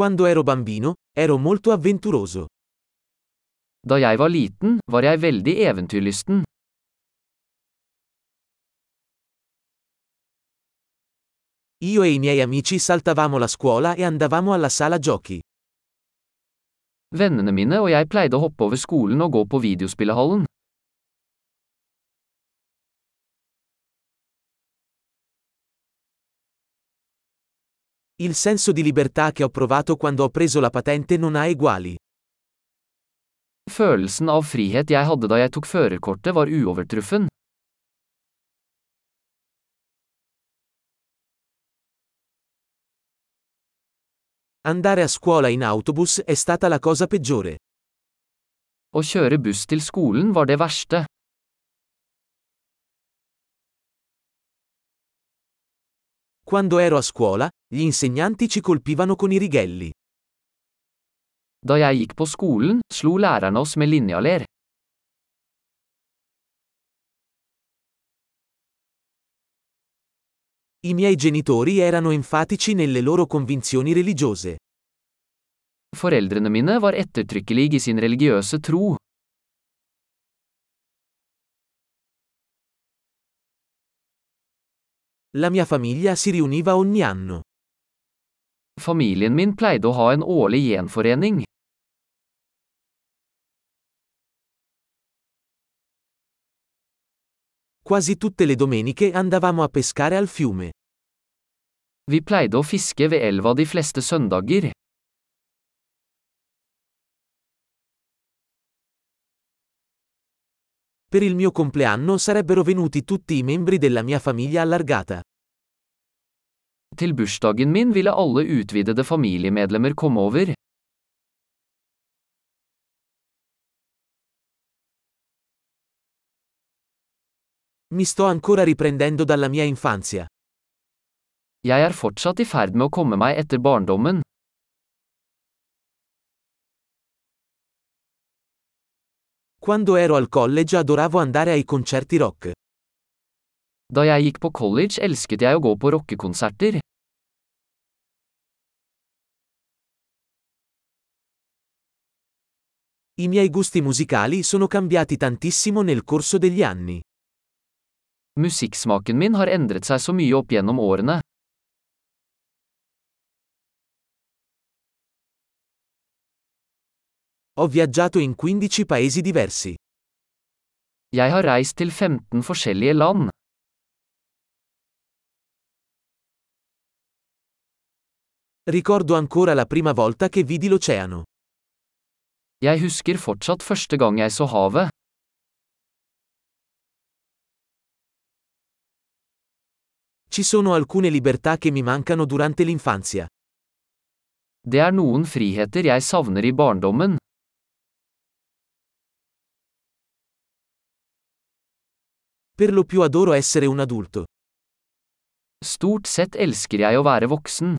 Quando ero bambino, ero molto avventuroso. Da jeg var liten, var jeg veldig eventyrlysten. Io e i miei amici saltavamo la scuola e andavamo alla sala giochi. Vennene mine og jeg pleide å hoppe over skolen og gå på videospillehallen. Il senso di libertà che ho provato quando ho preso la patente non ha eguali. Følelsen av frihet jeg hadde da jeg tok førerkortet var uovertruffen. Andare a scuola in autobus è stata la cosa peggiore. Å kjøre buss til skolen var det verste. Quando ero a scuola, gli insegnanti ci colpivano con i righelli. Da jeg gikk på skolen, slo lærerne oss med linjaler. I miei genitori erano enfatici nelle loro convinzioni religiose. Foreldrene mine var ettertrykkelige i sin religiøse tro. La mia famiglia si riuniva ogni anno. Familien min pleide å ha en årlig gjenforening. Quasi tutte le domeniche andavamo a pescare al fiume. Vi pleide å fiske ved elva de fleste søndager. Per il mio compleanno sarebbero venuti tutti i membri della mia famiglia allargata. Til bursdagen min ville alle utvidede familiemedlemmer komme over. Mi sto ancora riprendendo dalla mia infanzia. Jeg er fortsatt i ferd med å komme meg etter barndommen. Quando ero al college adoravo andare ai concerti rock. Da jeg gikk på college elsket jeg å gå på rockekonserter. I miei gusti musicali sono cambiati tantissimo nel corso degli anni. Musikksmaken min har endret seg så mye opp gjennom årene. Ho viaggiato in 15 paesi diversi. Jeg har reist til 15 forskjellige land. Ricordo ancora la prima volta che vidi l'oceano. Jeg husker fortsatt første gang jeg så havet. Ci sono alcune libertà che mi mancano durante l'infanzia. Det er noen friheter jeg savner i barndommen. Per lo più adoro essere un adulto. Stort sett elsker jeg å være voksen.